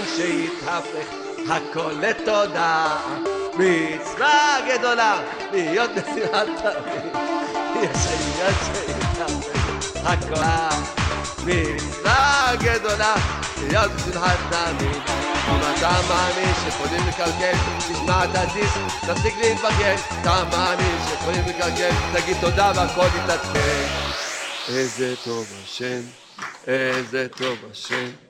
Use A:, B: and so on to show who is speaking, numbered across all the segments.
A: עניין שיתהפך הכל לתודה. מצווה גדולה להיות נשיאת תמיד יש שיתהפך הכל. מצווה גדולה להיות בשמחת תמיד אם אתה מאמין שיכולים לקלקל תשמע את הדיסק תפסיק להתבגן אתה מאמין שיכולים לקלקל תגיד תודה והכל יתעדכן. איזה טוב השם איזה טוב השם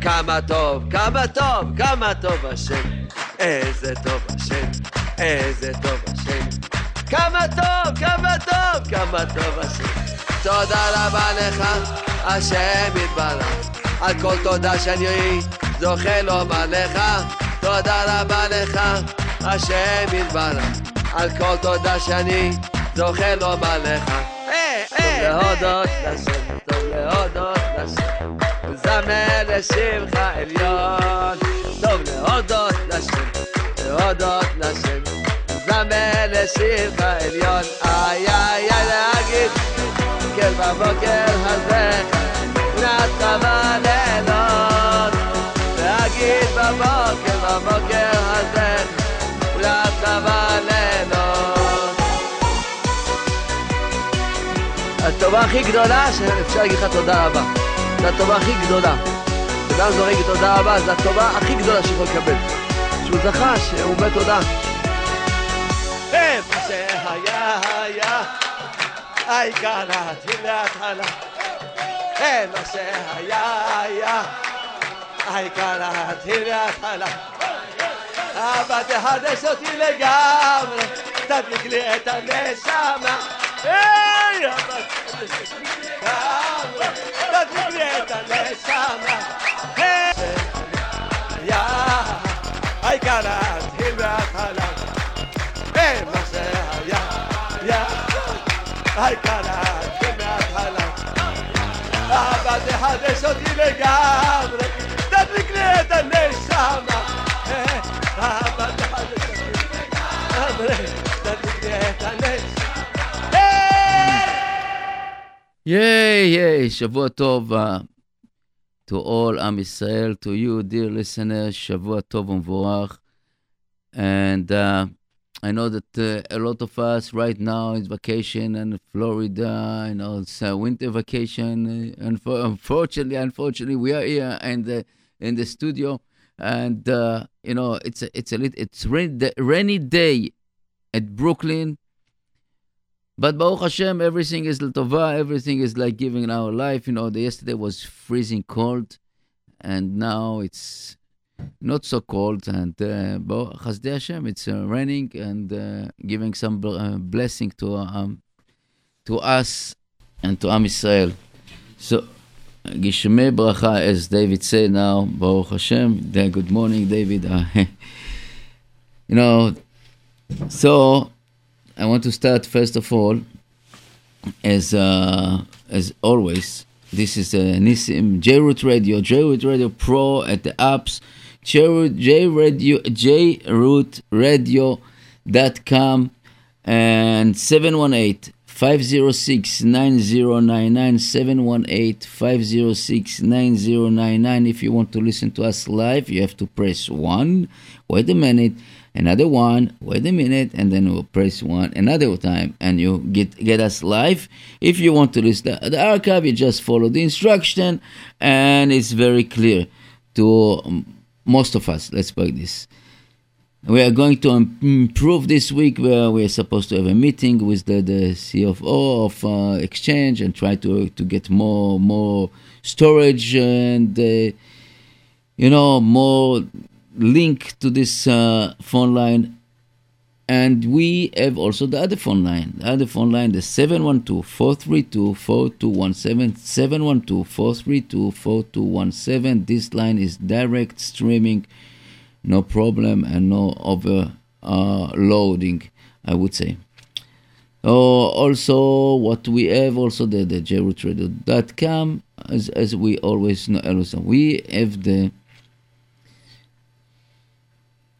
A: כמה טוב, כמה טוב, כמה טוב השם. איזה טוב השם, איזה טוב השם. כמה טוב, כמה טוב, כמה טוב השם. תודה רבה לך, השם יתברך. על כל תודה שאני זוכה לומר לך. תודה רבה לך, השם יתברך. על כל תודה שאני זוכה לומר לך. טוב להודות לשם, טוב להודות. זמר לשמך עליון, טוב להודות לשם, להודות לשם, זמר לשמך עליון, איי איי איי להגיד, כן בבוקר הזה, נעשה בלילות, להגיד בבוקר, בבוקר הזה, נעשה בלילות. הטובה הכי גדולה שאפשר להגיד לך תודה רבה. זו הטובה הכי גדולה. אדם זורק תודה רבה, זו הטובה הכי גדולה שיכול לקבל. שהוא זכה, שהוא אומר תודה. מה שהיה היה, העיקר להתחיל להתחלה. מה שהיה היה, העיקר להתחיל להתחלה. אבא תחדש אותי לגמרי, תדליק לי את הנשמה. היי, אבא תחדש אותי לגמרי. da bicicleta lejana. Hey! Ya, ay caras, himratala. Hey, masaya, ya, ya, ay caras, himratala. Aba deja de eso tiene gabre, da bicicleta lejana. Aba deja de eso tiene gabre, da bicicleta lejana.
B: ייי, ייי, שבוע טוב uh, to all עם ישראל, to you, dear listeners, שבוע טוב ומבורך. And uh, I know that uh, a lot of us right now is vacation in Florida, you know, it's a winter vacation. Uh, unfo- unfortunately, unfortunately, we are here in the in the studio, and uh, you know, it's a, it's a lit- it's rain, the rainy day at Brooklyn. but Baruch Hashem, everything is l'tova, everything is like giving our life. You know, the yesterday was freezing cold, and now it's not so cold. And uh, Baruch Chasdei Hashem, it's uh, raining and uh, giving some uh, blessing to um, to us and to Am Israel. So, Gishmei Bracha, as David said now, Baruch Hashem. Good morning, David. Uh, you know, so I want to start first of all, as uh, as always. This is uh, JRoot Radio, JRoot Radio Pro at the apps, JRoot J Radio JRoot Radio.com and 718 506 9099 718 506 9099 if you want to listen to us live you have to press 1 wait a minute another one wait a minute and then we'll press one another time and you get get us live. If you want to listen to the archive you just follow the instruction and it's very clear to most of us. Let's put this. We are going to improve this week where we're supposed to have a meeting with the, the CFO of uh, exchange and try to to get more more storage and uh, you know more link to this uh, phone line and we have also the other phone line. The other phone line, the 712 432 4217. 712 432 4217. This line is direct streaming, no problem, and no overloading, I would say. Oh, also, what we have also the, the jrootradio.com, as, as we always know, we have the,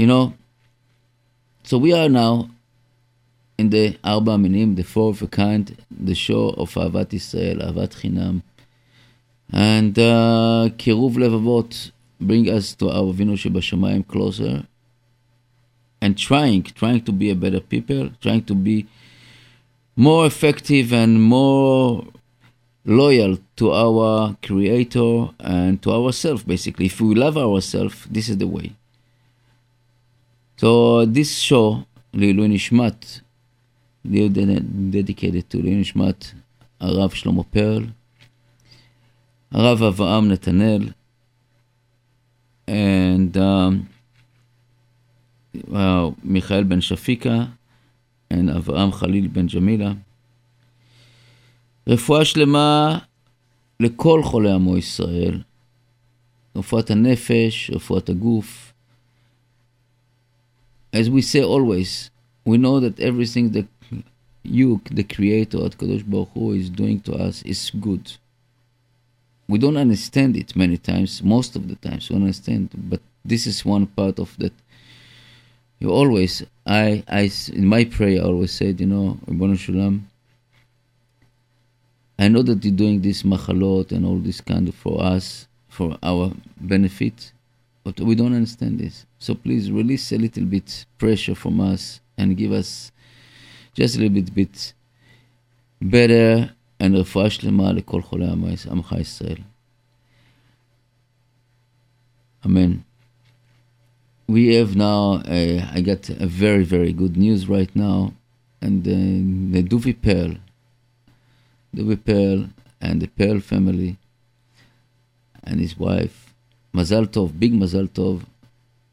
B: you know, so we are now in the Arba Minim, the four of a kind, the show of Ahavat Israel, Ahavat Chinam. And uh, Kiruv Levavot bring us to Avinu Shebashamayim closer and trying, trying to be a better people, trying to be more effective and more loyal to our creator and to ourselves basically. If we love ourselves this is the way so this show לעילוי נשמת dedicated to לעילוי נשמת הרב שלמה פרל הרב אברהם נתנאל and um, uh, מיכאל בן שפיקה and אברהם חליל בן ג'מילה. רפואה שלמה לכל חולי עמו ישראל, רפואת הנפש, רפואת הגוף. As we say always, we know that everything that you, the Creator, at Kadosh Baruch Hu, is doing to us is good. We don't understand it many times, most of the times we understand, but this is one part of that you always, I, I, in my prayer, I always said, you know, Ribbon Shulam, I know that you're doing this machalot and all this kind of for us, for our benefit, but we don't understand this. So please release a little bit pressure from us and give us just a little bit, bit better and רפואה שלמה לכל חולי עמך ישראל. אמן we have now, uh, I got a very, very good news right now. And uh, the Duvi Pearl, Duvi Pearl and the Pearl family and his wife, Mazal Tov, big Mazal Tov,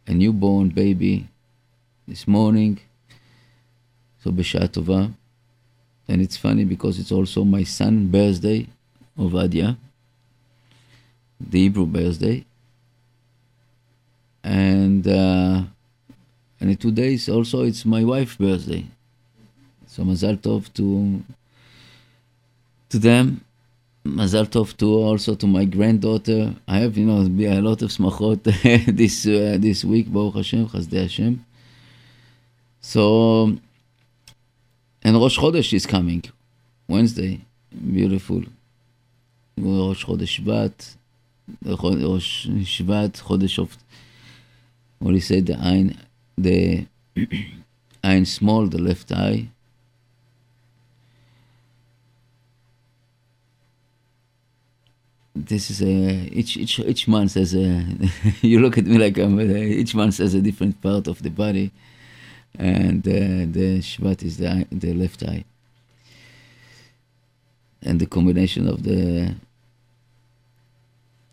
B: a newborn baby this morning. So B'Shah Tova. And it's funny because it's also my son's birthday, Ovadia, the Hebrew birthday and uh, and in two days also it's my wife's birthday. So Mazal Tov to to them. Mazal Tov to also to my granddaughter. I have you know a lot of smachot this uh, this week. Baruch Hashem, Chasdei Hashem. So and Rosh Chodesh is coming, Wednesday. Beautiful. Rosh Chodesh Shvat, Rosh Shvat, Chodesh of or he said the eye, the eye small, the left eye. This is a each each each month has a. you look at me like I'm. each month has a different part of the body, and uh, the Shvat is the eye, the left eye, and the combination of the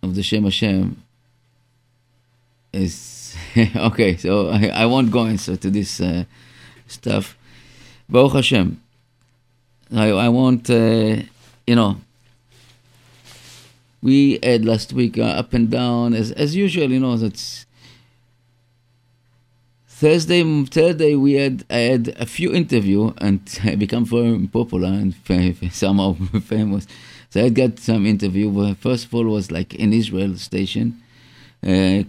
B: of the Shem Hashem is okay, so I, I won't go into to this uh, stuff. Baruch Hashem. I, I won't, uh, you know, we had last week uh, up and down as as usual. You know, that's Thursday. Thursday we had I had a few interview and I become very popular and somehow famous. So I got some interview. First of all was like in Israel station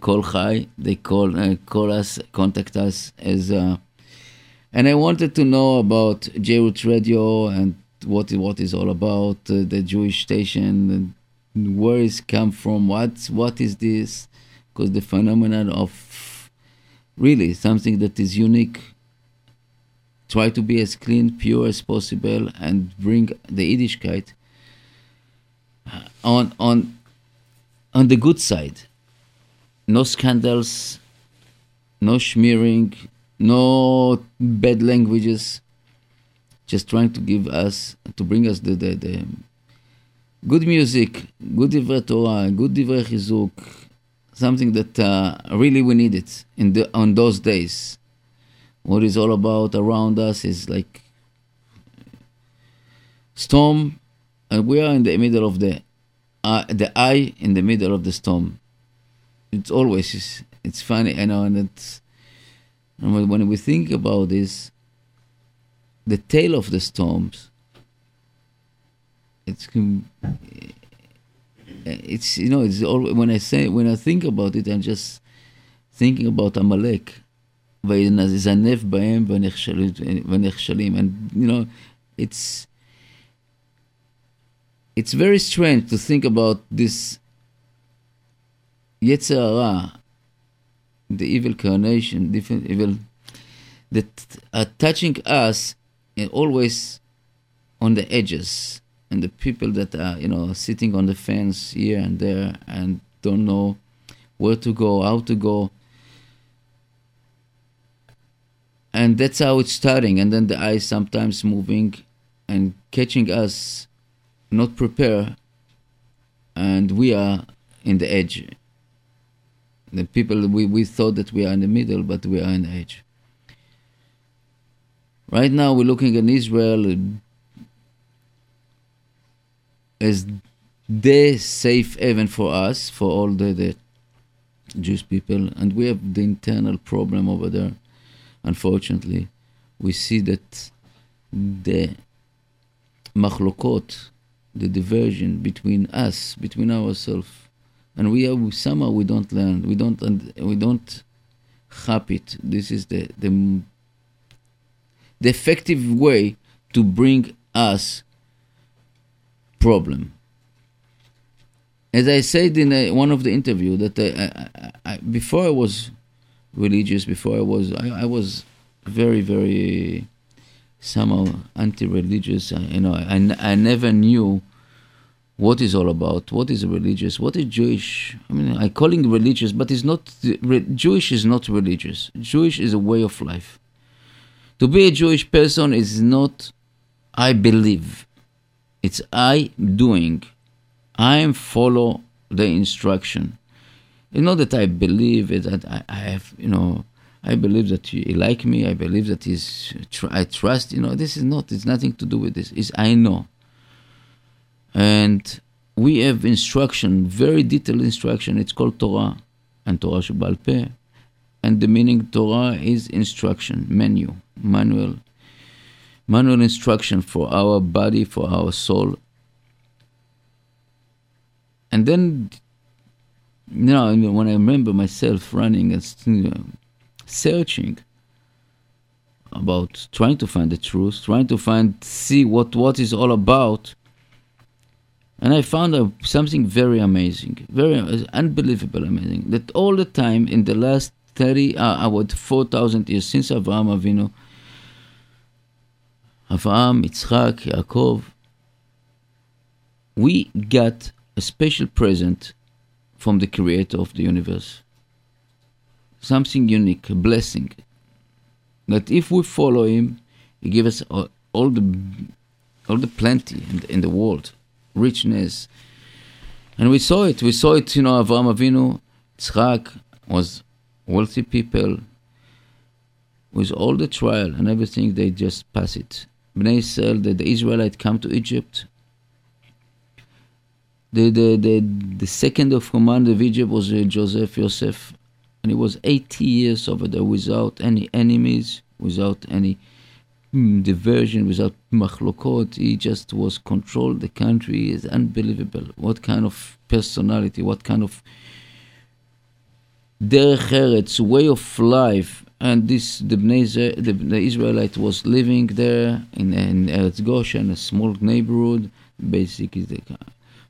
B: call Chai. They call uh, call us, contact us as. Uh, and I wanted to know about JRoot Radio and what what is all about uh, the Jewish station, where it's come from, what what is this? Because the phenomenon of really something that is unique. Try to be as clean, pure as possible, and bring the Yiddishkeit on on on the good side no scandals, no smearing, no bad languages. Just trying to give us, to bring us the, the, the good music, good divrei Torah, good divrei chizuk, something that uh, really we need it in the, on those days. what is all about around us is like storm, and we are in the middle of the uh, the eye in the middle of the storm. It's always it's funny, you know, and it's and when we think about this, the tail of the storms it's it's you know it's all when I say when I think about it I'm just thinking about Amalek. And you know it's it's very strange to think about this Yetzer Hara the evil carnation different evil that are touching us and always on the edges. And the people that are, you know, sitting on the fence here and there and don't know where to go, how to go. And that's how it's starting. And then the eye sometimes moving and catching us not prepare, and we are in the edge. The people we, we thought that we are in the middle, but we are in the edge. Right now, we're looking at Israel as the safe haven for us, for all the, the Jewish people, and we have the internal problem over there. Unfortunately, we see that the machlokot, the diversion between us, between ourselves, and we are somehow we don't learn, we don't we don't hap it. This is the the the effective way to bring us problem. As I said in a, one of the interview that I, I, I, before I was religious, before I was I, was very very somehow anti-religious. You know, I, I never knew what is all about, what is religious, what is Jewish. I mean, I call it religious, but it's not Jewish is not religious. Jewish is a way of life. To be a Jewish person is not I believe. It's I doing. I follow the instruction. It's not that I believe it, that I, I have, you know, I believe that he like me. I believe that he's. I trust. You know, this is not. It's nothing to do with this. It's I know. And we have instruction, very detailed instruction. It's called Torah, and Torah Shebal Peh. And the meaning Torah is instruction, menu, manual, manual instruction for our body, for our soul. And then, you know, when I remember myself running and searching about trying to find the truth, trying to find see what what is all about. And I found uh, something very amazing, very unbelievable amazing. That all the time in the last 30, uh, about 4,000 years since Avraham Avinu, Avraham, Yitzchak, Yaakov, we got a special present from the creator of the universe something unique, a blessing. That if we follow Him, He gives us all the all the plenty in the, in the world, richness. And we saw it. We saw it. You know, Avraham Avinu, Tzchak was wealthy people. With all the trial and everything, they just pass it. Bnei Israel, the, the Israelite come to Egypt. The, the, the, the second of command of Egypt was uh, Joseph, Joseph, and he was 80 years over there without any enemies, without any mm, diversion, without machlokot. He just was controlled the country. is unbelievable. What kind of personality, what kind of derech eretz, way of life. And this, the, the, the Israelite was living there in, in Eretz Goshen, a small neighborhood, basically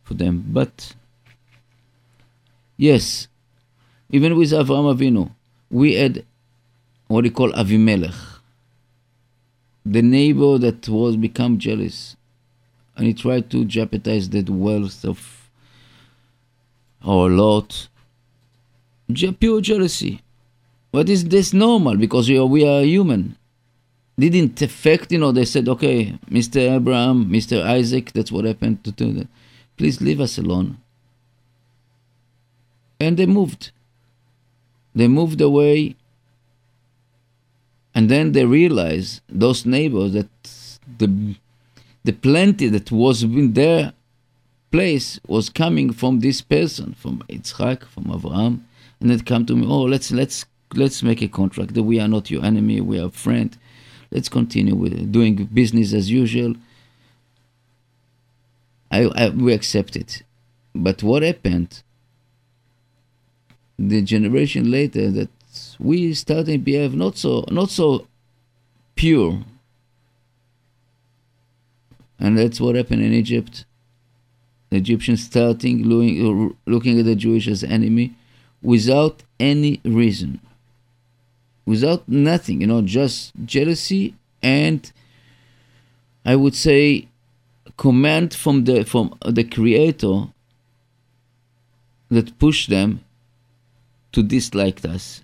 B: for them. But yes, even with Avraham Avinu, we had what we call Avimelech, the neighbor that was become jealous, and he tried to jeopardize the wealth of our Lot. Pure jealousy. But is this normal? Because we are, we are human. Didn't affect, you know, they said, okay, Mr. Abraham, Mr. Isaac, that's what happened to them. Please leave us alone. And they moved. They moved away, And then they realize, those neighbors, that the, the plenty that was in their place was coming from this person, from Yitzchak, from Abraham. And they come to me, oh, let's, let's, let's make a contract that we are not your enemy, we are friend. Let's continue with doing business as usual. I, I, we accept it. But what happened? The generation later that we started behave not so not so pure. And that's what happened in Egypt. The Egyptians starting looking, looking at the Jewish as enemy without any reason. Without nothing, you know, just jealousy and I would say command from the from the creator that pushed them to dislike us.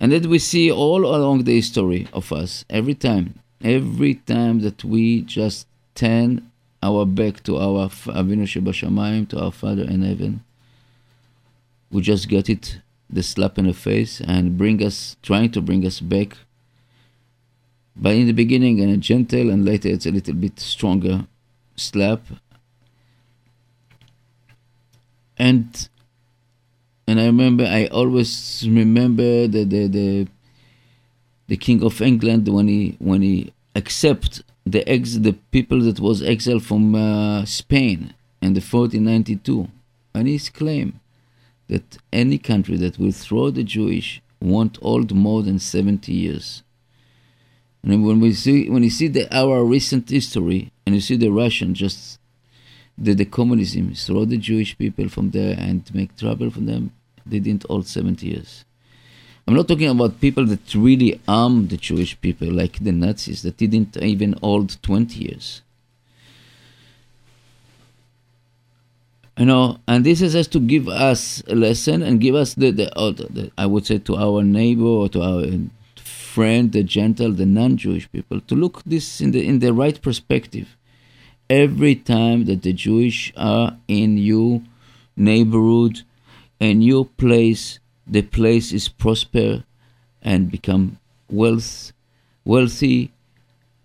B: And that we see all along the history of us, every time, every time that we just turn our back to our Avinu Sheba Shebashamayim, to our Father in heaven, we just get it, the slap in the face, and bring us, trying to bring us back. But in the beginning, in a gentle, and later it's a little bit stronger slap. And and I remember I always remember the the the, the king of England when he when he accept the ex the people that was exiled from uh, Spain in the 1492 and his claim that any country that will throw the Jewish won't hold more than 70 years. And when we see when you see the our recent history and you see the Russian just the, the communism throw the Jewish people from there and make trouble for them, they didn't hold 70 years. I'm not talking about people that really armed the Jewish people, like the Nazis, that didn't even hold 20 years. You know, and this is just to give us a lesson and give us the, the, uh, the I would say to our neighbor or to our friend, the gentle, the non-Jewish people, to look this in the in the right perspective. Every time that the Jewish are in your neighborhood, a your place, the place is prosper and become wealth, wealthy,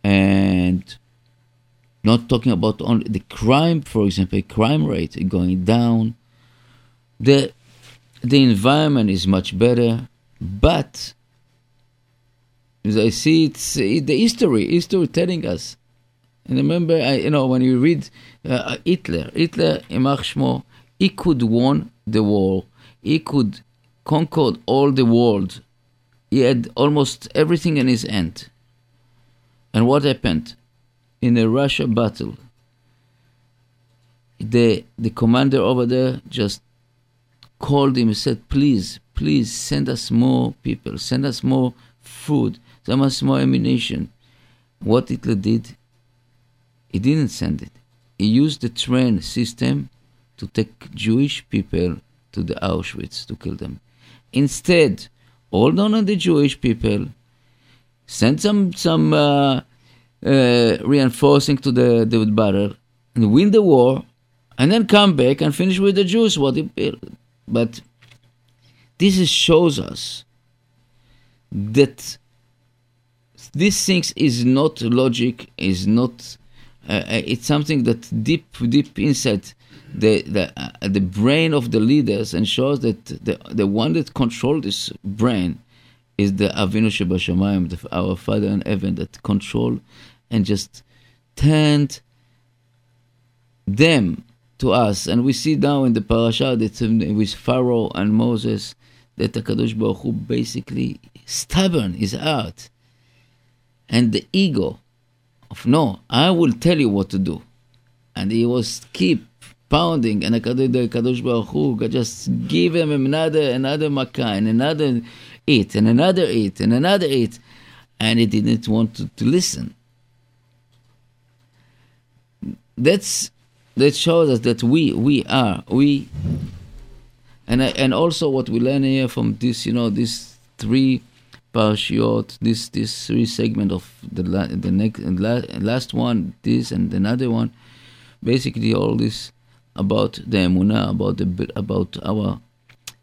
B: and not talking about only the crime, for example, crime rate going down. The the environment is much better, but as I see, it's the history, history telling us. And remember, I, you know, when you read uh, Hitler, Hitler, he could won the war. He could conquer all the world. He had almost everything in his hand. And what happened? In a Russia battle, the, the commander over there just called him and said, Please, please send us more people, send us more food, send us more ammunition. What Hitler did, he didn't send it. He used the train system to take Jewish people to the Auschwitz to kill them. Instead, hold on to the Jewish people, send some some uh, uh, reinforcing to the, the battle, and win the war, and then come back and finish with the Jews what he built. But this is, shows us that these things is not logic, is not. Uh, uh it's something that deep, deep inside the the uh, the brain of the leaders and shows that the the one that control this brain is the Avinu Shebashamayim, our Father in heaven, that control and just turned them to us. And we see now in the parasha that um, with Pharaoh and Moses that the Kadosh Baruch Hu basically stubborn is out, and the ego of no, I will tell you what to do, and he was keep pounding, and the Kadosh Baruch Hu just give him another another makkah and another eat and another eat and another eat, and he didn't want to, to listen. That's that shows us that we we are we, and and also what we learn here from this, you know, these three parshiot, this this three segment of the the next last one, this and another one, basically all this about the emunah, about the about our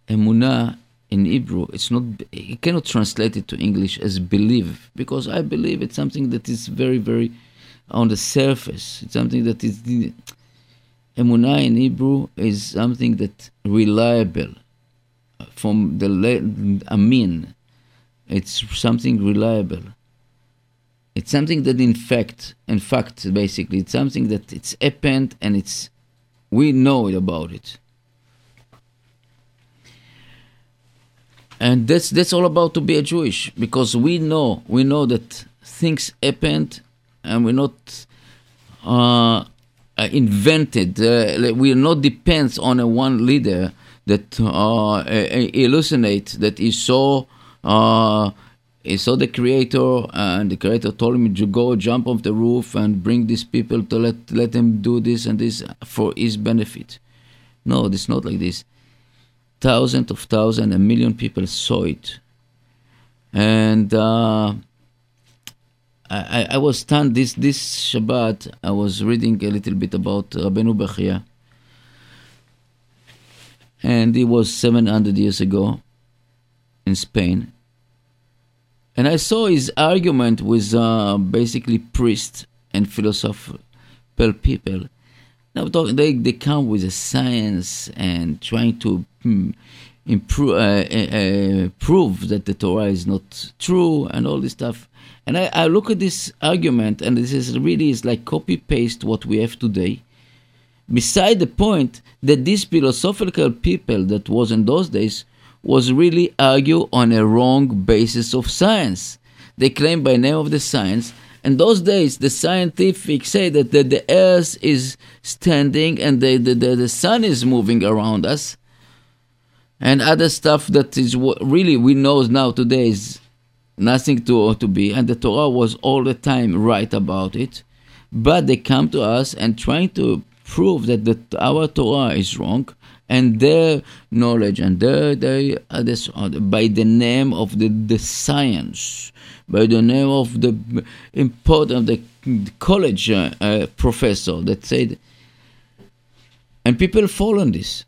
B: emunah in Hebrew. It's not. You cannot translate it to English as believe because I believe it's something that is very, very on the surface. It's something that is. Emunah in Hebrew is something that reliable from the amin. It's something reliable. It's something that, in fact, in fact, basically, it's something that it's happened and it's we know about it. and that's that's all about to be a Jewish because we know we know that things happened and we're not uh, invented. Uh, we are not depends on a one leader that uh, hallucinate that he saw. Uh, he saw the creator, and the creator told him to go jump off the roof and bring these people to let let them do this and this for his benefit. No, it's not like this thousands of thousands, a million people saw it. And uh, I, I was stunned this, this Shabbat. I was reading a little bit about Rabbeinu Bachya. And it was 700 years ago in Spain. And I saw his argument with uh, basically priests and philosophical people now they, they come with a science and trying to hmm, improve, uh, uh, uh, prove that the Torah is not true and all this stuff. And I, I look at this argument, and this is really is like copy paste what we have today. Beside the point that these philosophical people that was in those days was really argue on a wrong basis of science. They claim by name of the science in those days, the scientific say that the, the earth is standing and the, the, the, the sun is moving around us. And other stuff that is really we know now today is nothing to, to be. And the Torah was all the time right about it. But they come to us and trying to prove that the, our Torah is wrong and their knowledge and their, their uh, by the name of the, the science, by the name of the important the college uh, uh, professor that said, and people fall on this.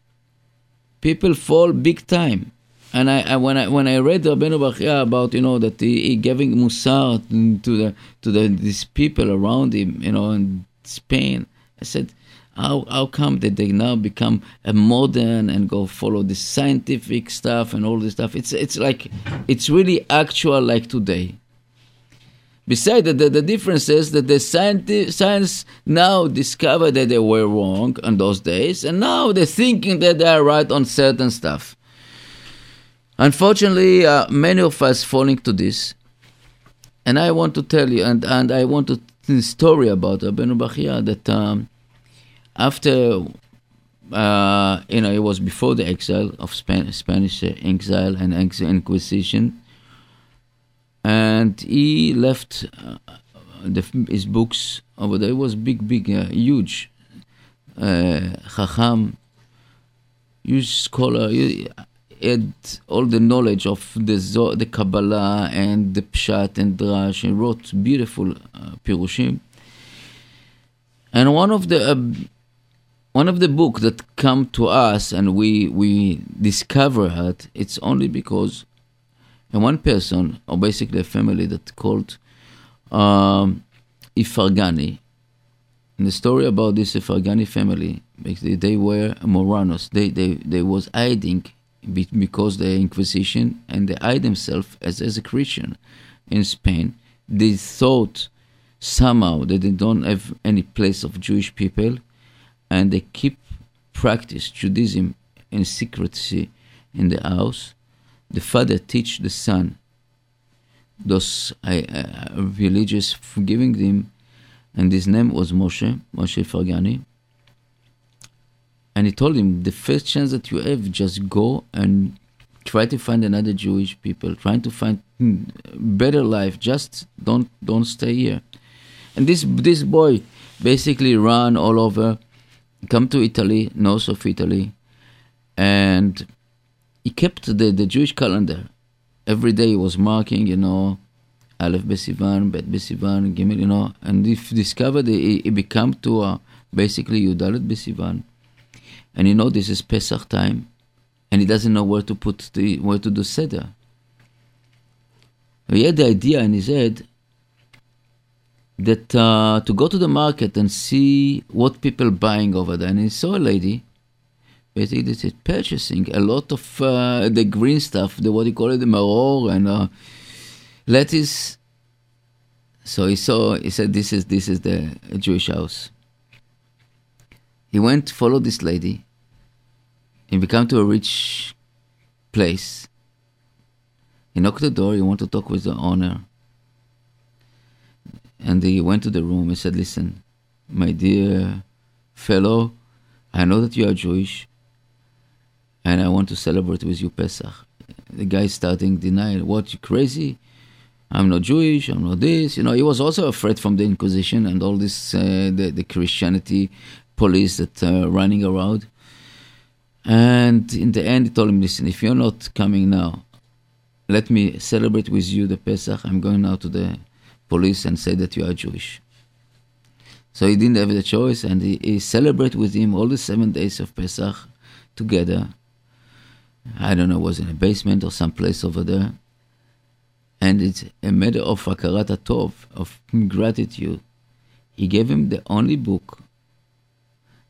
B: People fall big time. And I, I, when I when I read Rabbeinu Bachya about you know that he, he giving musar to the to the these people around him you know in Spain, I said how, how come that they now become a modern and go follow the scientific stuff and all this stuff? It's it's like it's really actual like today. Besides that, the, the difference is that the science, now discovered that they were wrong in those days, and now they're thinking that they are right on certain stuff. Unfortunately, uh, many of us falling to this, and I want to tell you, and, and I want to tell a story about Rabbeinu Bachya that um, after uh, you know, it was before the exile of Span- Spanish exile and Inquisition, and he left uh, the, his books over there. It was big, big, uh, huge, uh, Chacham, huge scholar. He had all the knowledge of the the Kabbalah and the Pshat and Drash, and wrote beautiful uh, Pirushim. And one of the uh, one of the book that come to us and we we discover it, it's only because and one person, or basically a family that called um, Ifargani. And the story about this Ifargani family, basically they were Marranos. They they they was hiding because the Inquisition and they hide themselves as as a Christian in Spain. They thought somehow that they don't have any place of Jewish people and they keep practice Judaism in secrecy in the house. The father teach the son those uh, religious forgiving him and his name was Moshe, Moshe Fargani. And he told him, the first chance that you have, just go and try to find another Jewish people, trying to find hmm, better life. Just don't don't stay here. And this this boy basically ran all over come to Italy, north of Italy, and he kept the, the Jewish calendar. Every day he was marking, you know, Aleph Besivan, Bet Besivan, Gimel, you know, and he discovered he, he became to uh, basically Yudalet Besivan. And you know, this is Pesach time, and he doesn't know where to put the where to do seder. He had the idea in his head that uh, to go to the market and see what people buying over there, and he saw a lady basically that is purchasing a lot of uh, the green stuff, the what you call it, the maror and uh, lettuce. So he saw, he said, "This is this is the Jewish house." He went, followed this lady, and became to a rich place. He knocked the door. He wanted to talk with the owner, and he went to the room. He said, "Listen, my dear fellow, I know that you are Jewish and I want to celebrate with you Pesach. The guy starting denying, what, you crazy? I'm not Jewish, I'm not this. You know, he was also afraid from the Inquisition and all this, uh, the, the Christianity police that uh, running around. And in the end, he told him, listen, if you're not coming now, let me celebrate with you the Pesach. I'm going now to the police and say that you are Jewish. So he didn't have the choice, and he, he celebrated with him all the seven days of Pesach together. I don't know, was in a basement or someplace over there. And it's a matter of akarat tov, of gratitude. He gave him the only book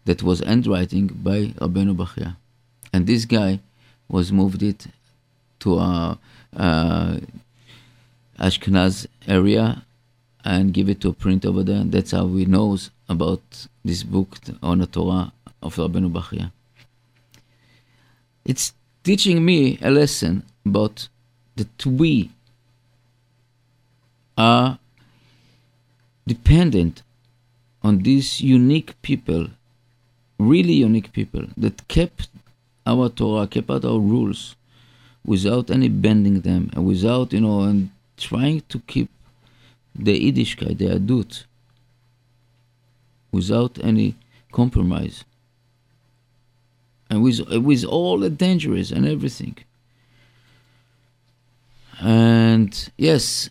B: that was handwriting by Rabbeinu Bachya. And this guy was moved it to a, a Ashkenaz area and give it to a print over there. That's how we knows about this book on the Torah of Rabbeinu Bachya. It's teaching me a lesson about that we are dependent on these unique people, really unique people that kept our Torah, kept out our rules without any bending them and without, you know, and trying to keep the Yiddishkeit, the Adut, without any compromise and with with all the dangers and everything. And yes,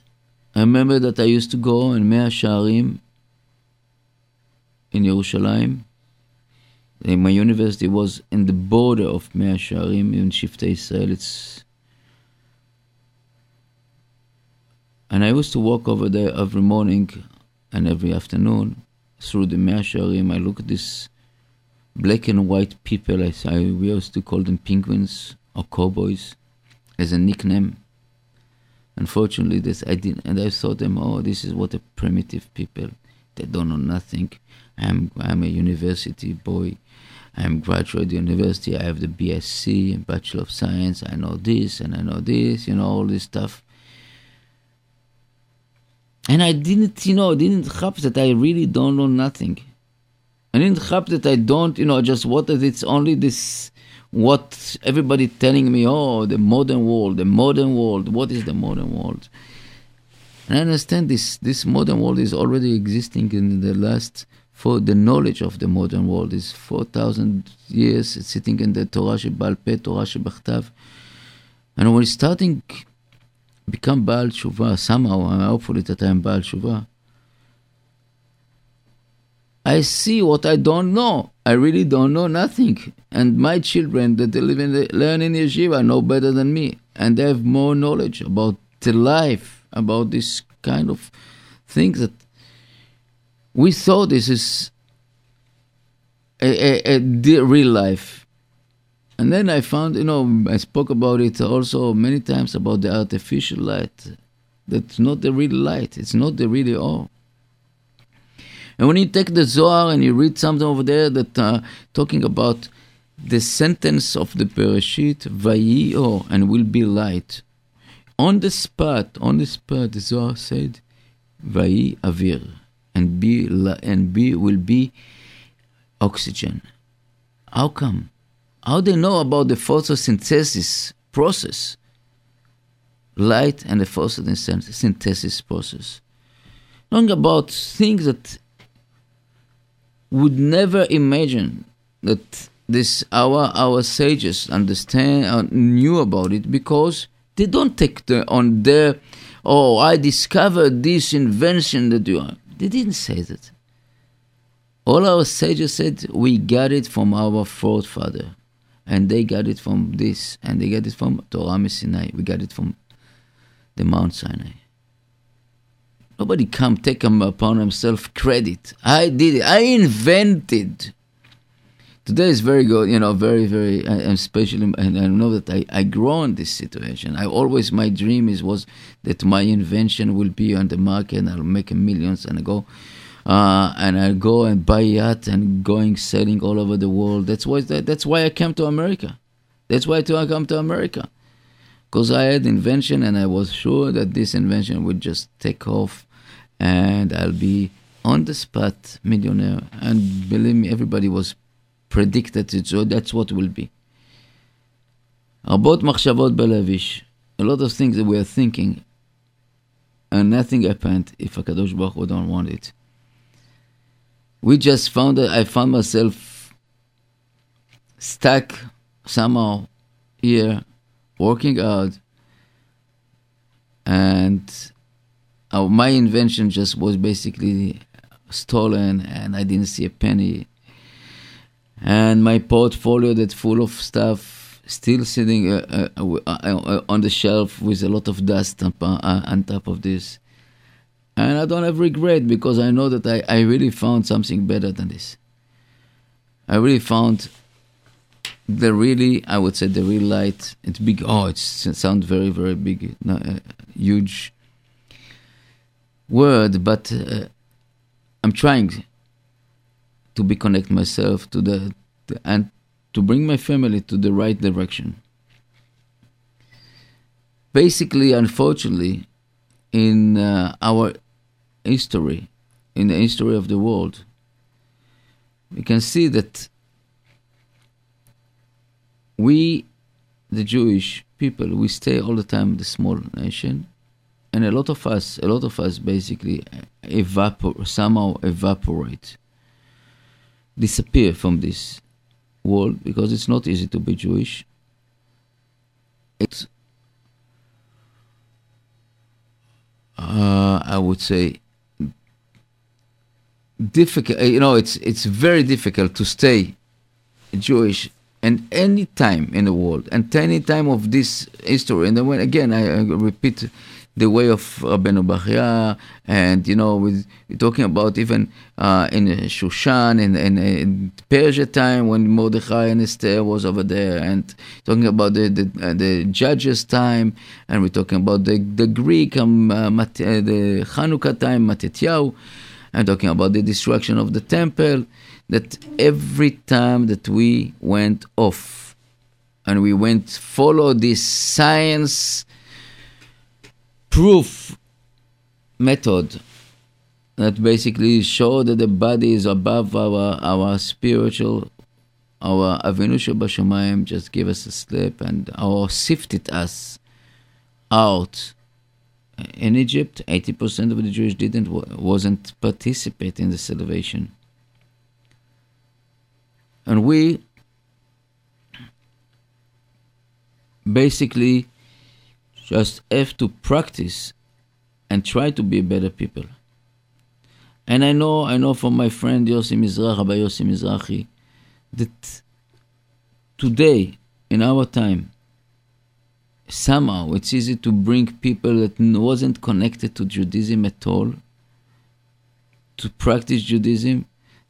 B: I remember that I used to go in Mea Sha'arim in Yerushalayim. My university was in the border of Mea Sha'arim in Shivtei Israel. It's and I used to walk over there every morning and every afternoon through the Mea Sha'arim. I look at this black and white people, as I we used to call them penguins or cowboys, as a nickname. Unfortunately, this I didn't, and I saw them. Oh, this is what a primitive people. They don't know nothing. I'm I'm a university boy. I'm graduate university. I have the BSc Bachelor of Science. I know this and I know this. You know all this stuff. And I didn't, you know, didn't have that I really don't know nothing. And in Chab that I don't, you know, just what is it's only this what everybody telling me, oh, the modern world, the modern world, what is the modern world? And I understand this this modern world is already existing in the last for the knowledge of the modern world is four thousand years sitting in the Torah Shebal Peh, Torah Shebachtav. And when it's starting become Baal Tshuva, somehow, and hopefully that I am Baal Tshuva, I see what I don't know. I really don't know nothing. And my children that they live in the, learn in yeshiva know better than me, and they have more knowledge about the life, about this kind of things that we thought this is a, a, a real life. And then I found, you know, I spoke about it also many times about the artificial light. That's not the real light. It's not the really all. And when you take the Zohar and you read something over there that uh, talking about the sentence of the Bereshit, Vayi'o, and will be light. On the spot, on the spot, the Zohar said, Vayi avir, and be and be will be oxygen. How come? How they know about the photosynthesis process? Light and the photosynthesis process. Knowing about things that would never imagine that this our our sages understand uh, knew about it because they don't take the, on their oh I discovered this invention that you are. They didn't say that. All our sages said we got it from our forefather, and they got it from this, and they got it from Torah Sinai. We got it from the Mount Sinai. Nobody come take him upon himself credit. I did it. I invented. Today is very good, you know, very, very, and especially, and I know that I, I grow in this situation. I always, my dream is was that my invention will be on the market and I'll make millions and I go, uh, and I go and buy yacht and going selling all over the world. That's why that's why I came to America. That's why I come to America, because I had invention and I was sure that this invention would just take off, and I'll be on the spot millionaire. And believe me, everybody was predicted it, so that's what will be. About machshavot balavish, a lot of things that we are thinking, and nothing happened if Hakadosh Baruch Hu don't want it. We just found that I found myself stuck somehow here, working out, and uh, my invention just was basically stolen, and I didn't see a penny. And my portfolio that's full of stuff still sitting uh, uh, uh, uh on the shelf with a lot of dust on, uh, on top of this. And I don't have regret because I know that I, I really found something better than this. I really found the really, I would say, the real light. It's big. Oh, it sounds very, very big, huge word, but uh, I'm trying to be connect myself to the, the and to bring my family to the right direction. Basically, unfortunately, in uh, our history, in the history of the world, we can see that we, the Jewish people, we stay all the time the small nation, and a lot of us, a lot of us basically evapor- somehow evaporate, disappear from this world because it's not easy to be Jewish. It's uh, I would say, difficult. You know, it's it's very difficult to stay Jewish and any time in the world and any time of this history. And then when again, I, I repeat the way of Rabbeinu Bachya, and you know, we're talking about even uh, in Shushan in, in, in, Persia time when Mordechai and Esther was over there, and talking about the the, uh, the judges time, and we're talking about the the Greek um, uh, uh the Hanukkah time, Matityahu, and talking about the destruction of the temple. That every time that we went off, and we went follow this science proof method that basically show that the body is above our our spiritual our Avinu Bashamayim just give us a slip and or sifted us out. In Egypt 80% of the Jewish didn't wasn't participate in the salvation. And we basically just have to practice and try to be better people. And I know, I know from my friend Yossi Mizrahi, Rabbi Yossi Mizrahi, that today, in our time, somehow it's easy to bring people that wasn't connected to Judaism at all to practice Judaism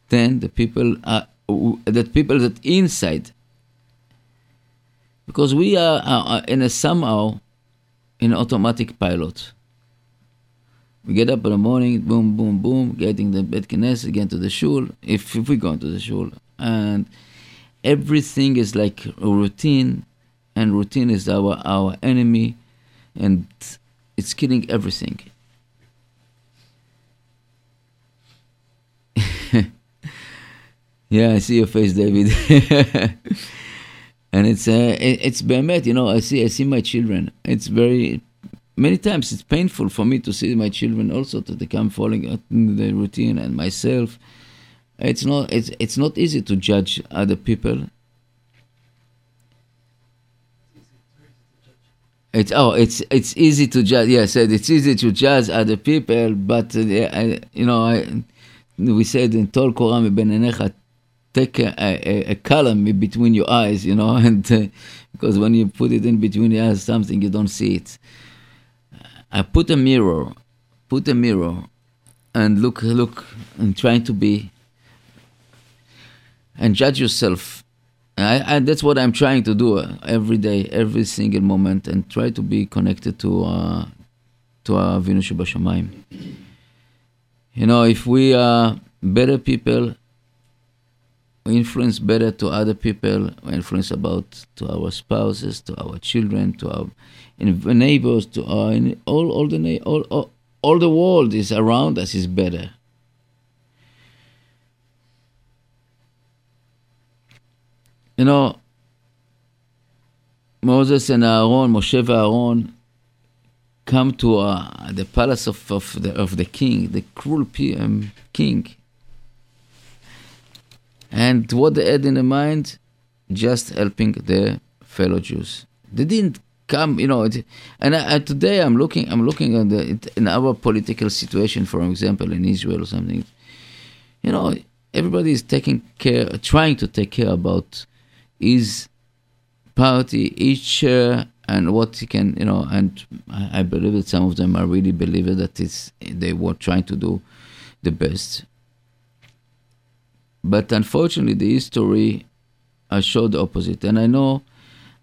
B: than the people are, that people that inside because we are, are in a somehow in automatic pilot. We get up in the morning, boom, boom, boom, getting the Bet Knesset, get to the shul, if, if we go to the shul. And everything is like a routine, and routine is our, our enemy, and it's killing everything. yeah, I see your face, David. and it's uh, it's behemet, you know. I see I see my children. It's very many times it's painful for me to see my children also to become falling in the routine and myself. It's not it's it's not easy to judge other people. It's oh it's it's easy to judge. Yeah, I said it's easy to judge other people, but uh, I, you know I, we said in Tol Korah ben take a, a, a, column between your eyes, you know, and uh, because when you put it in between your eyes, something you don't see it. I put a mirror, put a mirror, and look, look, and trying to be, and judge yourself. I, I, that's what I'm trying to do uh, every day, every single moment, and try to be connected to uh, to Avinu Shebashamayim. You know, if we are better people, influence better to other people, influence about to our spouses, to our children, to our neighbors, to our all all the all, all, all the world is around us is better. You know, Moses and Aaron, Moshe Aaron, come to uh, the palace of, of, the, of the king, the cruel um, king. And what they had in their mind, just helping their fellow Jews. They didn't come, you know. And I, today I'm looking, I'm looking at the in our political situation, for example, in Israel or something. You know, everybody is taking care, trying to take care about his party, each and what he can, you know, and I believe that some of them are really believe that it's, they were trying to do the best. But unfortunately, the history has showed the opposite. And I know,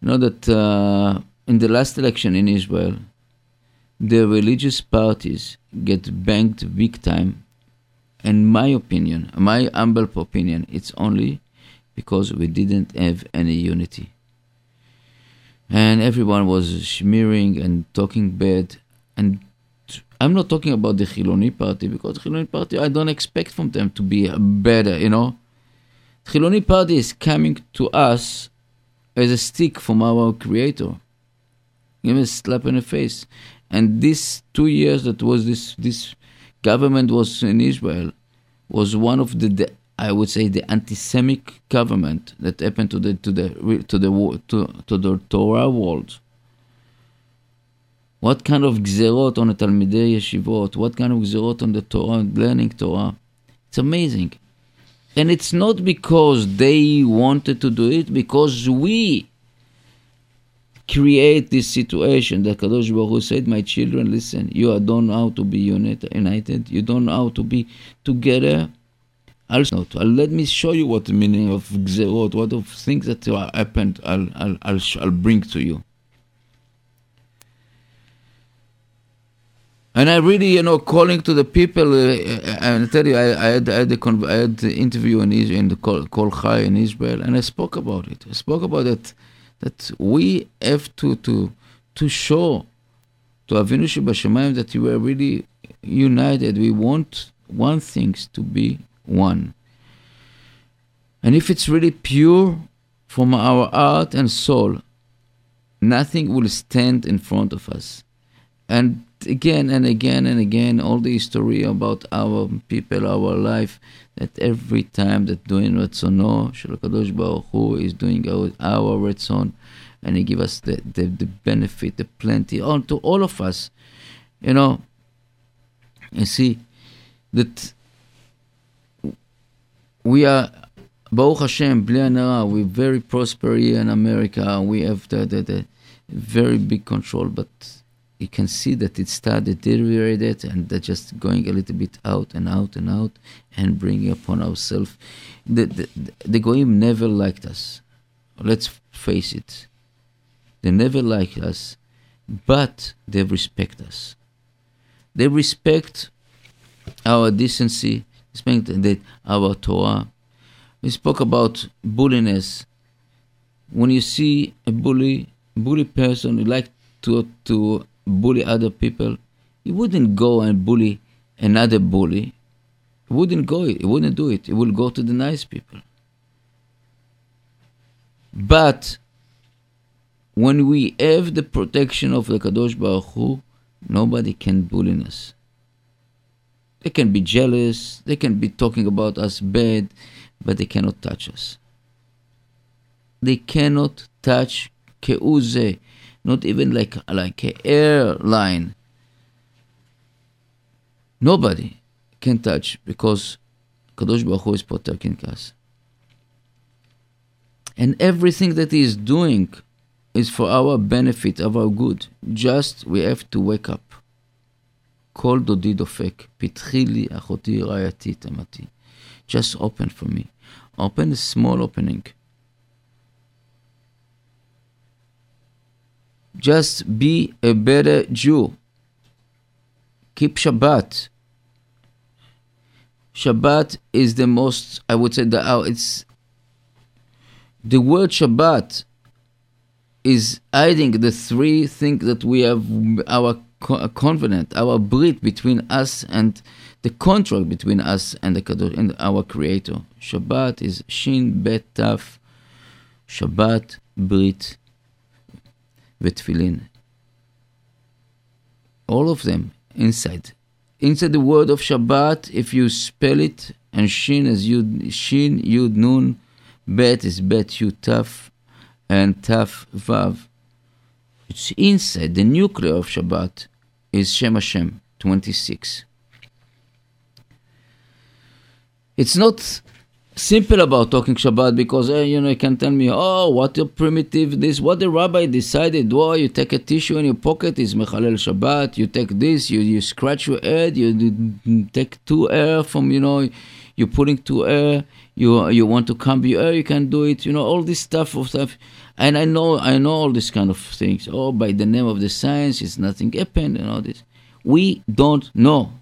B: know that uh, in the last election in Israel, the religious parties get banked big time. In my opinion, my humble opinion, it's only because we didn't have any unity and everyone was smearing and talking bad. And I'm not talking about the Chiloni party because the Chiloni party I don't expect from them to be better, you know. The Chiloni party is coming to us as a stick from our creator. Give a slap in the face. And this two years that was this this government was in Israel was one of the, the I would say the anti-Semitic government that happened to the to the to the to, to the Torah world. What kind of gzerot on the Talmidei Yeshivot? What kind of gzerot on the Torah, learning Torah? It's amazing. And it's not because they wanted to do it, because we create this situation that Kadosh Baruch Hu said, My children, listen, you don't know how to be united, you don't know how to be together I'll, let me show you what the meaning of gzerot, what of things that happened, I'll, I'll, I'll, I'll bring to you. And I really, you know, calling to the people, uh, and I tell you, I, I, had, I, had, had the interview in Israel, in the Kol, Chai in Israel, and I spoke about it. I spoke about it, that we have to, to, to show to Avinu Shebashamayim that we are really united. We want one things to be one. And if it's really pure from our heart and soul, nothing will stand in front of us. And again and again and again, all the history about our people, our life, that every time that doing Ratzono, Shel Kadosh Baruch Hu is doing our, our Ratzon, and He give us the, the, the benefit, the plenty, all, to all of us. You know, you see, that we are, Baruch Hashem, we're very prosper here in America. We have the, the, the very big control, but you can see that it started deteriorated and they're just going a little bit out and out and out and bringing upon ourselves. The, the, the Goyim never liked us. Let's face it. They never liked us, but they respect us. They respect our decency, respect that our Torah. We spoke about bulliness. When you see a bully, bully person you like to to bully other people, he wouldn't go and bully another bully. He wouldn't go. He wouldn't do it. He will go to the nice people. But when we have the protection of the Kadosh Baruch Hu, nobody can bully us. They can be jealous, they can be talking about us bad, but they cannot touch us. They cannot touch keuze, not even like like an airline. Nobody can touch because Kadosh Baruch Hu is protecting us. And everything that He is doing is for our benefit, of our good. Just we have to wake up. קול דודי דופק, פתחי לי אחותי רעייתי תמתי. Just open for me. Open a small opening. Just be a better Jew. Keep Shabbat. Shabbat is the most, I would say, that uh, it's the word Shabbat is hiding the three things that we have our covenant, our brit between us and the contract between us and the Kadosh, and our Creator. Shabbat is Shin Bet Taf, Shabbat Brit Vetfilin. All of them inside. Inside the word of Shabbat, if you spell it, and Shin is Yud, Shin Yud Nun, Bet is Bet Yud Taf, and Taf Vav. It's inside the nuclear of Shabbat is Shem Hashem 26. It's not simple about talking Shabbat because you know you can tell me, oh, what a primitive this, what the rabbi decided. Well, you take a tissue in your pocket is mechalel Shabbat. You take this, you you scratch your head, you take two air from you know, you're putting two air. You you want to comb your hair, you can do it. You know all this stuff of stuff, and I know I know all these kind of things. Oh, by the name of the science, it's nothing happened and all this. We don't know.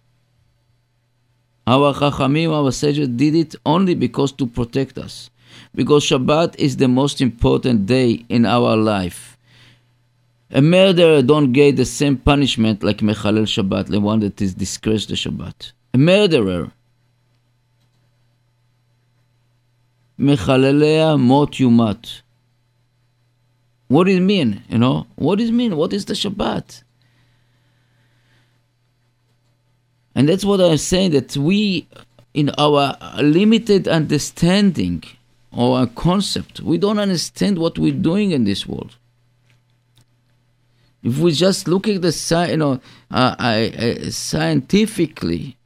B: Our Chachamim, our sages did it only because to protect us. Because Shabbat is the most important day in our life. A murderer don't get the same punishment like Mechalel Shabbat, the one that is disgraced the Shabbat. A murderer. Mechalelea mot yumat. What does it mean? You know, what does it mean? What is the Shabbat? And that's what I'm saying that we, in our limited understanding or our concept, we don't understand what we're doing in this world. If we just look at the you know, uh, uh, scientifically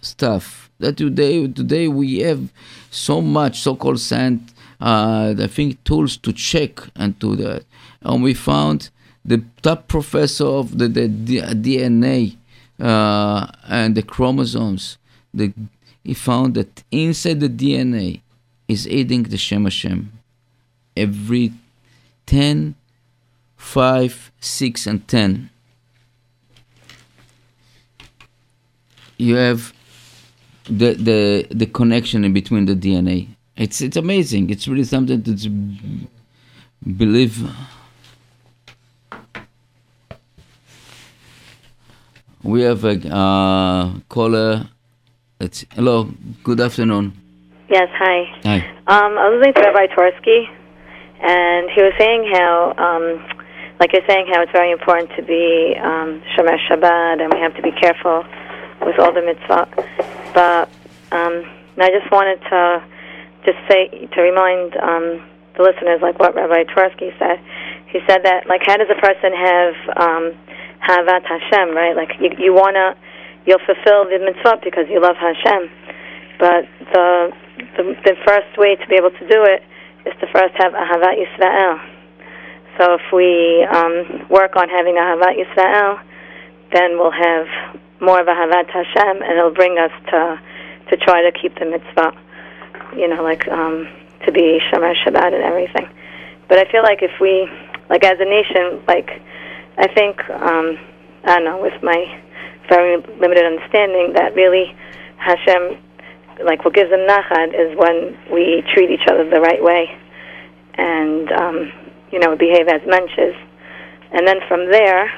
B: stuff that today today we have so much so-called science, uh, I think tools to check and to that, and we found the top professor of the, the DNA uh, and the chromosomes, the, he found that inside the DNA is aiding the Shem Hashem. Every 10, 5, 6, and 10, you have the, the, the connection in between the DNA. It's, it's amazing. It's really something to believe. We have a uh, caller. It's, hello, good afternoon.
C: Yes, hi.
B: Hi.
C: Um, I was listening to Rabbi Twersky, and he was saying how, um, like you're saying, how it's very important to be um, Shomer Shabbat, and we have to be careful with all the mitzvah. But um, I just wanted to just say to remind um, the listeners, like what Rabbi Twersky said. He said that, like, how does a person have um, Havat Hashem, right? Like you, you wanna, you'll fulfill the mitzvah because you love Hashem. But the, the the first way to be able to do it is to first have Ahavat Yisrael. So if we um, work on having Ahavat Yisrael, then we'll have more of Ahavat Hashem, and it'll bring us to to try to keep the mitzvah. You know, like um, to be Shomer Shabbat and everything. But I feel like if we, like as a nation, like I think, um, I don't know, with my very limited understanding, that really Hashem, like what gives them nachat is when we treat each other the right way and, um, you know, behave as mensches. And then from there,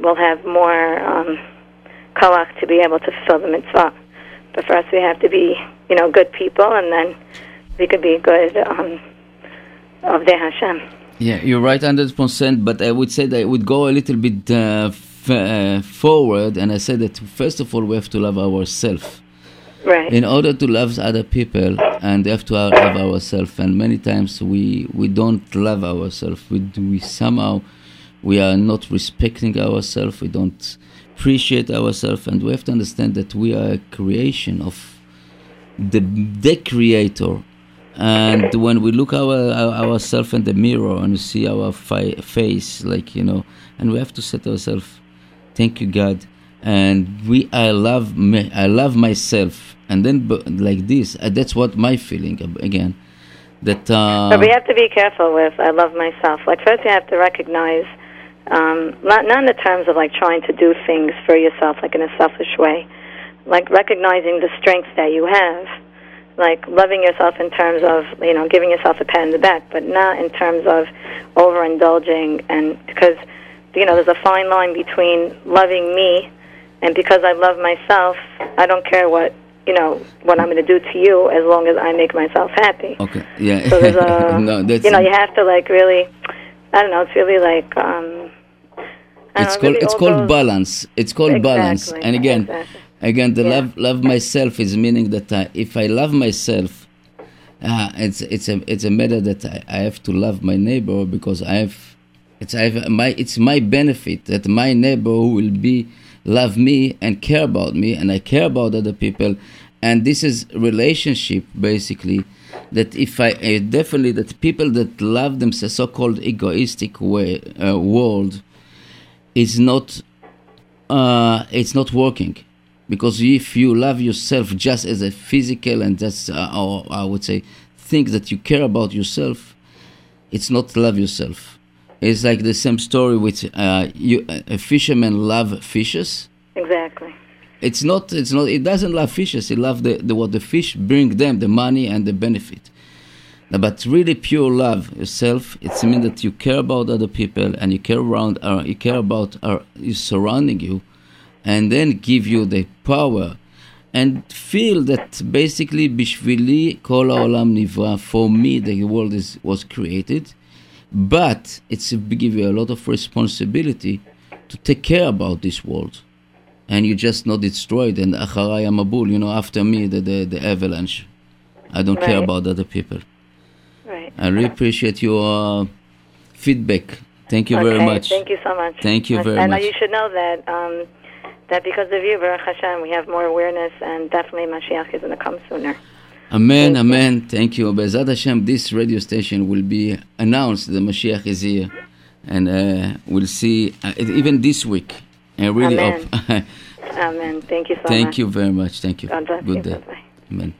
C: we'll have more um, to be able to fulfill the mitzvah. But first we have to be, you know, good people, and then we could be good um, of the Hashem.
B: Yeah, you're right, hundred percent. But I would say that I would go a little bit uh, f- uh, forward, and I say that first of all we have to love ourselves.
C: Right.
B: In order to love other people, and we have to love ourselves. And many times we we don't love ourselves. We we somehow we are not respecting ourselves. We don't appreciate ourselves, and we have to understand that we are a creation of the the Creator And when we look our, our ourselves in the mirror and we see our fi- face, like you know, and we have to to ourselves, "Thank you, God." And we, I love me, I love myself, and then like this, uh, that's what my feeling again. That uh,
C: But we have to be careful with I love myself. Like first you have to recognize um not not in the terms of like trying to do things for yourself like in a selfish way. Like recognizing the strength that you have. Like loving yourself in terms of, you know, giving yourself a pat in the back, but not in terms of overindulging and because you know, there's a fine line between loving me and because I love myself, I don't care what you know what I'm going to do to you as long as I make myself happy.
B: okay, yeah,
C: So there's a,
B: no, that's
C: you know, you have to like really, I don't know, it's really like, um,
B: it's
C: know,
B: called
C: really
B: it's called
C: those-
B: balance. It's called balance. And again,
C: exactly.
B: Again, the
C: Yeah.
B: love love myself is meaning that uh, if I love myself, uh, it's it's a it's a matter that I, I have to love my neighbor because I have it's I have my it's my benefit that my neighbor will be love me and care about me and I care about other people, and this is relationship basically. That if I uh, definitely that people that love themselves, so-called egoistic way uh, world, is not uh, it's not working because if you love yourself just as a physical and that's uh, or I would say think that you care about yourself, it's not love yourself. It's like the same story with uh, you, a fisherman love fishes.
C: Exactly.
B: It's not. It's not. It doesn't love fishes. It love the, the what the fish bring them, the money and the benefit. But really, pure love yourself. It's mean that you care about other people and you care around. Uh, you care about uh, you surrounding you, and then give you the power, and feel that basically bishvili kol haolam nivra. For me, the world is was created, but it's give you a lot of responsibility to take care about this world and you just not destroyed and acharay amabul, you know, after me the, the, the avalanche. I don't care about other people.
C: Right.
B: I really appreciate your uh, feedback. Thank you
C: okay.
B: very much.
C: Thank you so much.
B: Thank you very
C: and
B: much.
C: you should know that um, that because of you, Baruch Hashem, we have more awareness, and definitely Mashiach is going to come sooner.
B: Amen,
C: Thank you.
B: amen. Thank you. B'ezrat Hashem, this radio station will be announced. The Mashiach is here, and uh, we'll see uh, even this week. I really
C: Amen.
B: hope.
C: Amen. Thank you so much.
B: Thank you very much. Thank you. Good
C: you.
B: day.
C: Bye-bye.
B: Amen.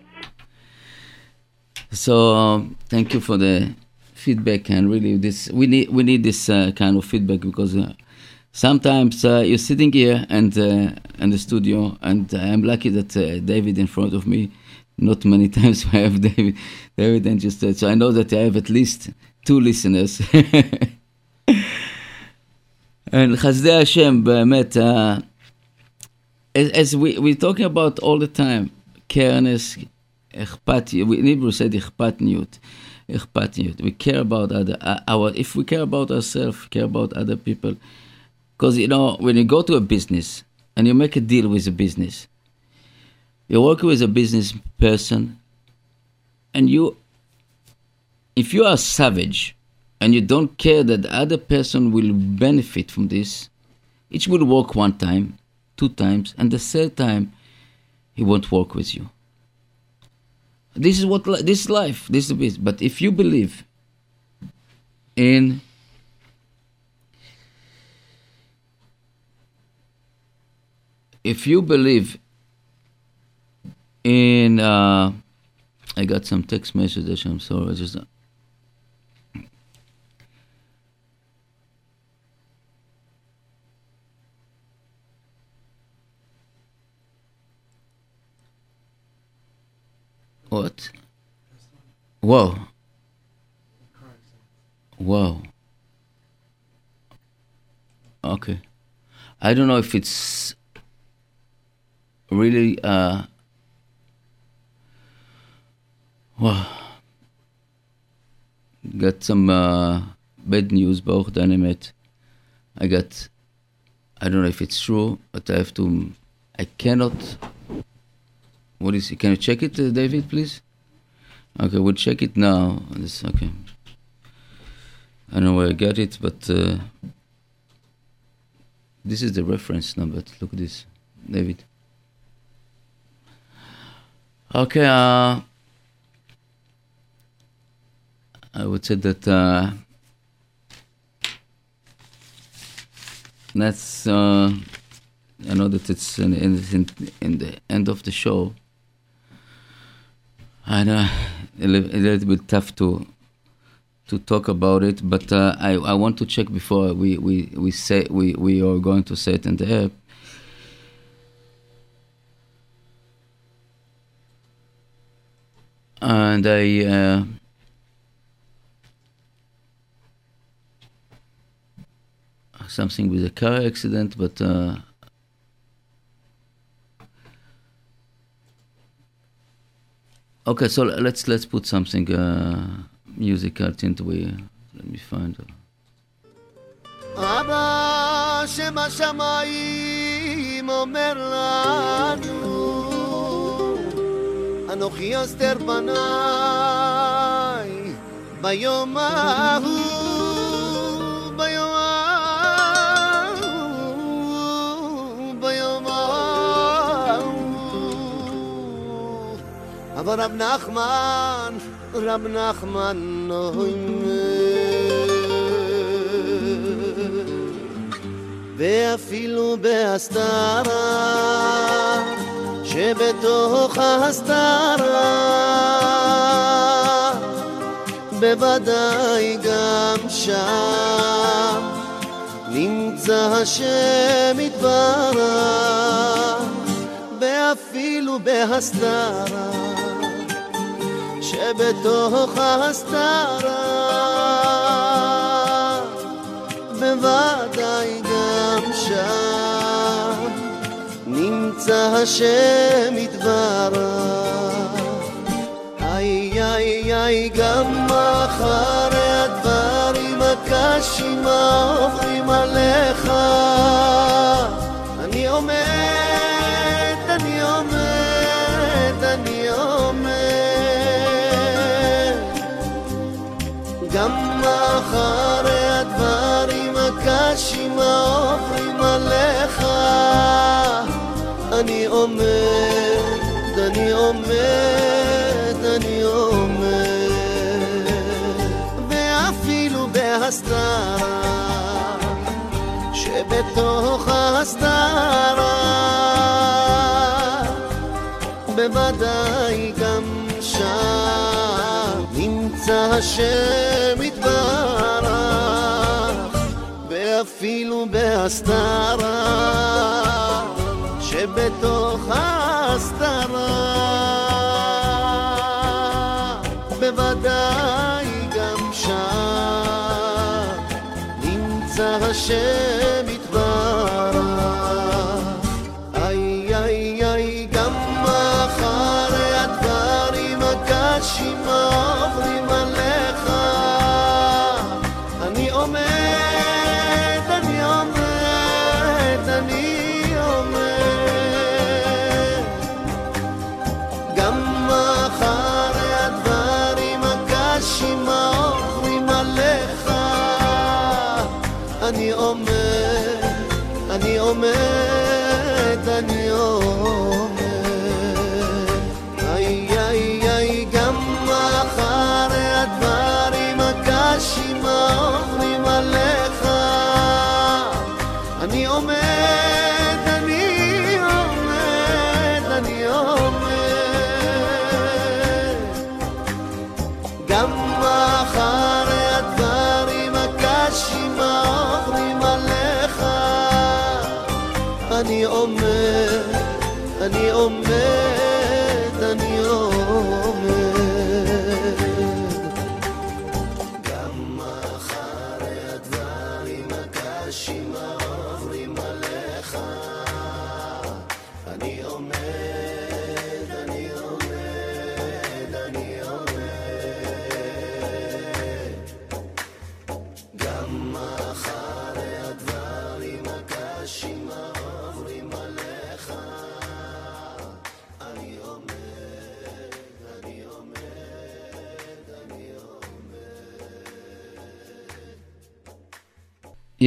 B: So um, thank you for the feedback and really this we need we need this uh, kind of feedback because uh, sometimes uh, you're sitting here and uh, in the studio and I'm lucky that uh, David in front of me. Not many times I have David, David and just uh, so I know that I have at least two listeners. and חסדי השם באמת, uh, as, as we we're talking about all the time, careness, אכפתיות, in Hebrew said אכפתניות, אכפתניות. We care about other, uh, our, if we care about ourselves, care about other people. because, you know, when you go to a business and you make a deal with a business, you're working with a business person and you, if you are savage and you don't care that the other person will benefit from this, it will work one time, two times, and the third time, he won't work with you. This is what this is life. This is the business. But if you believe in if you believe in uh, I got some text messages. I'm sorry. I just what? Whoa. Whoa. Okay. I don't know if it's really uh wow. Got some uh, bad news, Baruch Dayan HaEmet. I got I don't know if it's true, but I have to I cannot what is it? Can you check it, uh, David, please? Okay, we'll check it now. This okay. I don't know where I got it, but uh, this is the reference number. Look at this, David. Okay. Uh, I would say that uh, that's. Uh, I know that it's in, in, in the end of the show. And uh, a, little, a little bit tough to to talk about it, but uh, I, I want to check before we, we, we say we, we are going to say it in the app. And I uh, something with a car accident, but uh, okay. So let's let's put something uh, musical into we. Let me find. it.
D: אבא שבשמיים אומר לנו אנוכי אסתר פניי ביום ההוא ביום ההוא ביום ההוא. אבל רב נחמן רב נחמן אומר ואפילו בהסתרה שבתוך ההסתרה בוודאי גם שם נמצא השם יתברך ואפילו בהסתרה שבתוך ההסתרה בוודאי גם שם נמצא השם יתברך. איי איי איי גם אחרי הדברים הקשים העוברים עליך אני עומד, אני עומד, אני עומד. ואפילו בהסתרה שבתוך ההסתרה בוודאי גם שם נמצא השם יתברך. ואפילו בהסתרה שבתוך ההסתרה בוודאי גם שם נמצא השם momento.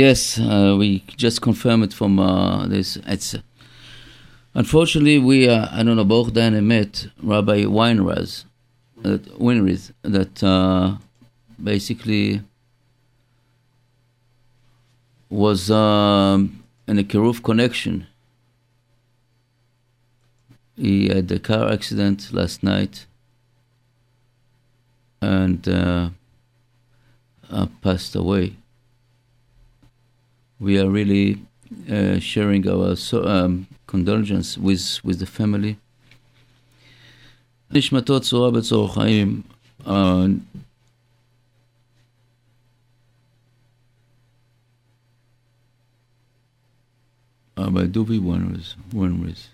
B: Yes, uh, we just confirm it from uh, this. It's unfortunately we uh, I don't know both Dan and met Rabbi Weinraz, that that uh, basically was um, in a Kiruv connection. He had a car accident last night and uh, passed away We are really uh, sharing our so, um, condolence with, with the family. נשמתו צורה בצור חיים. Uh, aber Dubi one was one was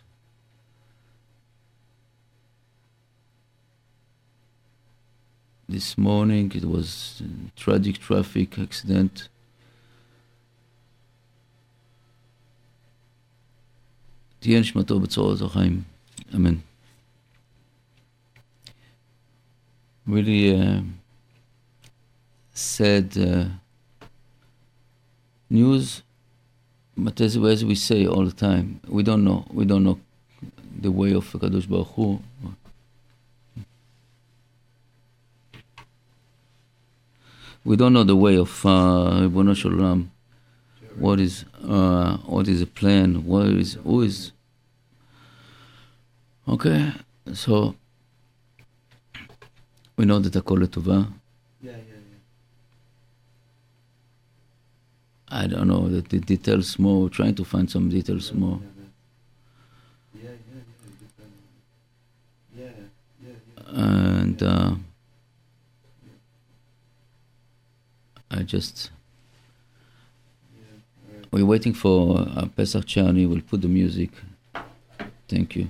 B: this morning it was a tragic traffic accident תהיה נשמתו בצורת החיים, אמן. Really uh, sad uh, news, but as, as we say all the time, we don't know. We don't know the way of Kadosh Baruch Hu. We don't know the way of uh, Ribono Shel Olam. What is uh, what is the plan? What is who is? Okay, so we know that הכל לטובה.
E: Yeah, yeah, yeah.
B: I don't know the, the details more. We're trying to find some details more.
E: Yeah, yeah, yeah. Yeah, yeah, yeah.
B: and uh, I just we're waiting for uh, Pesach Charlie. We'll put the music. Thank you.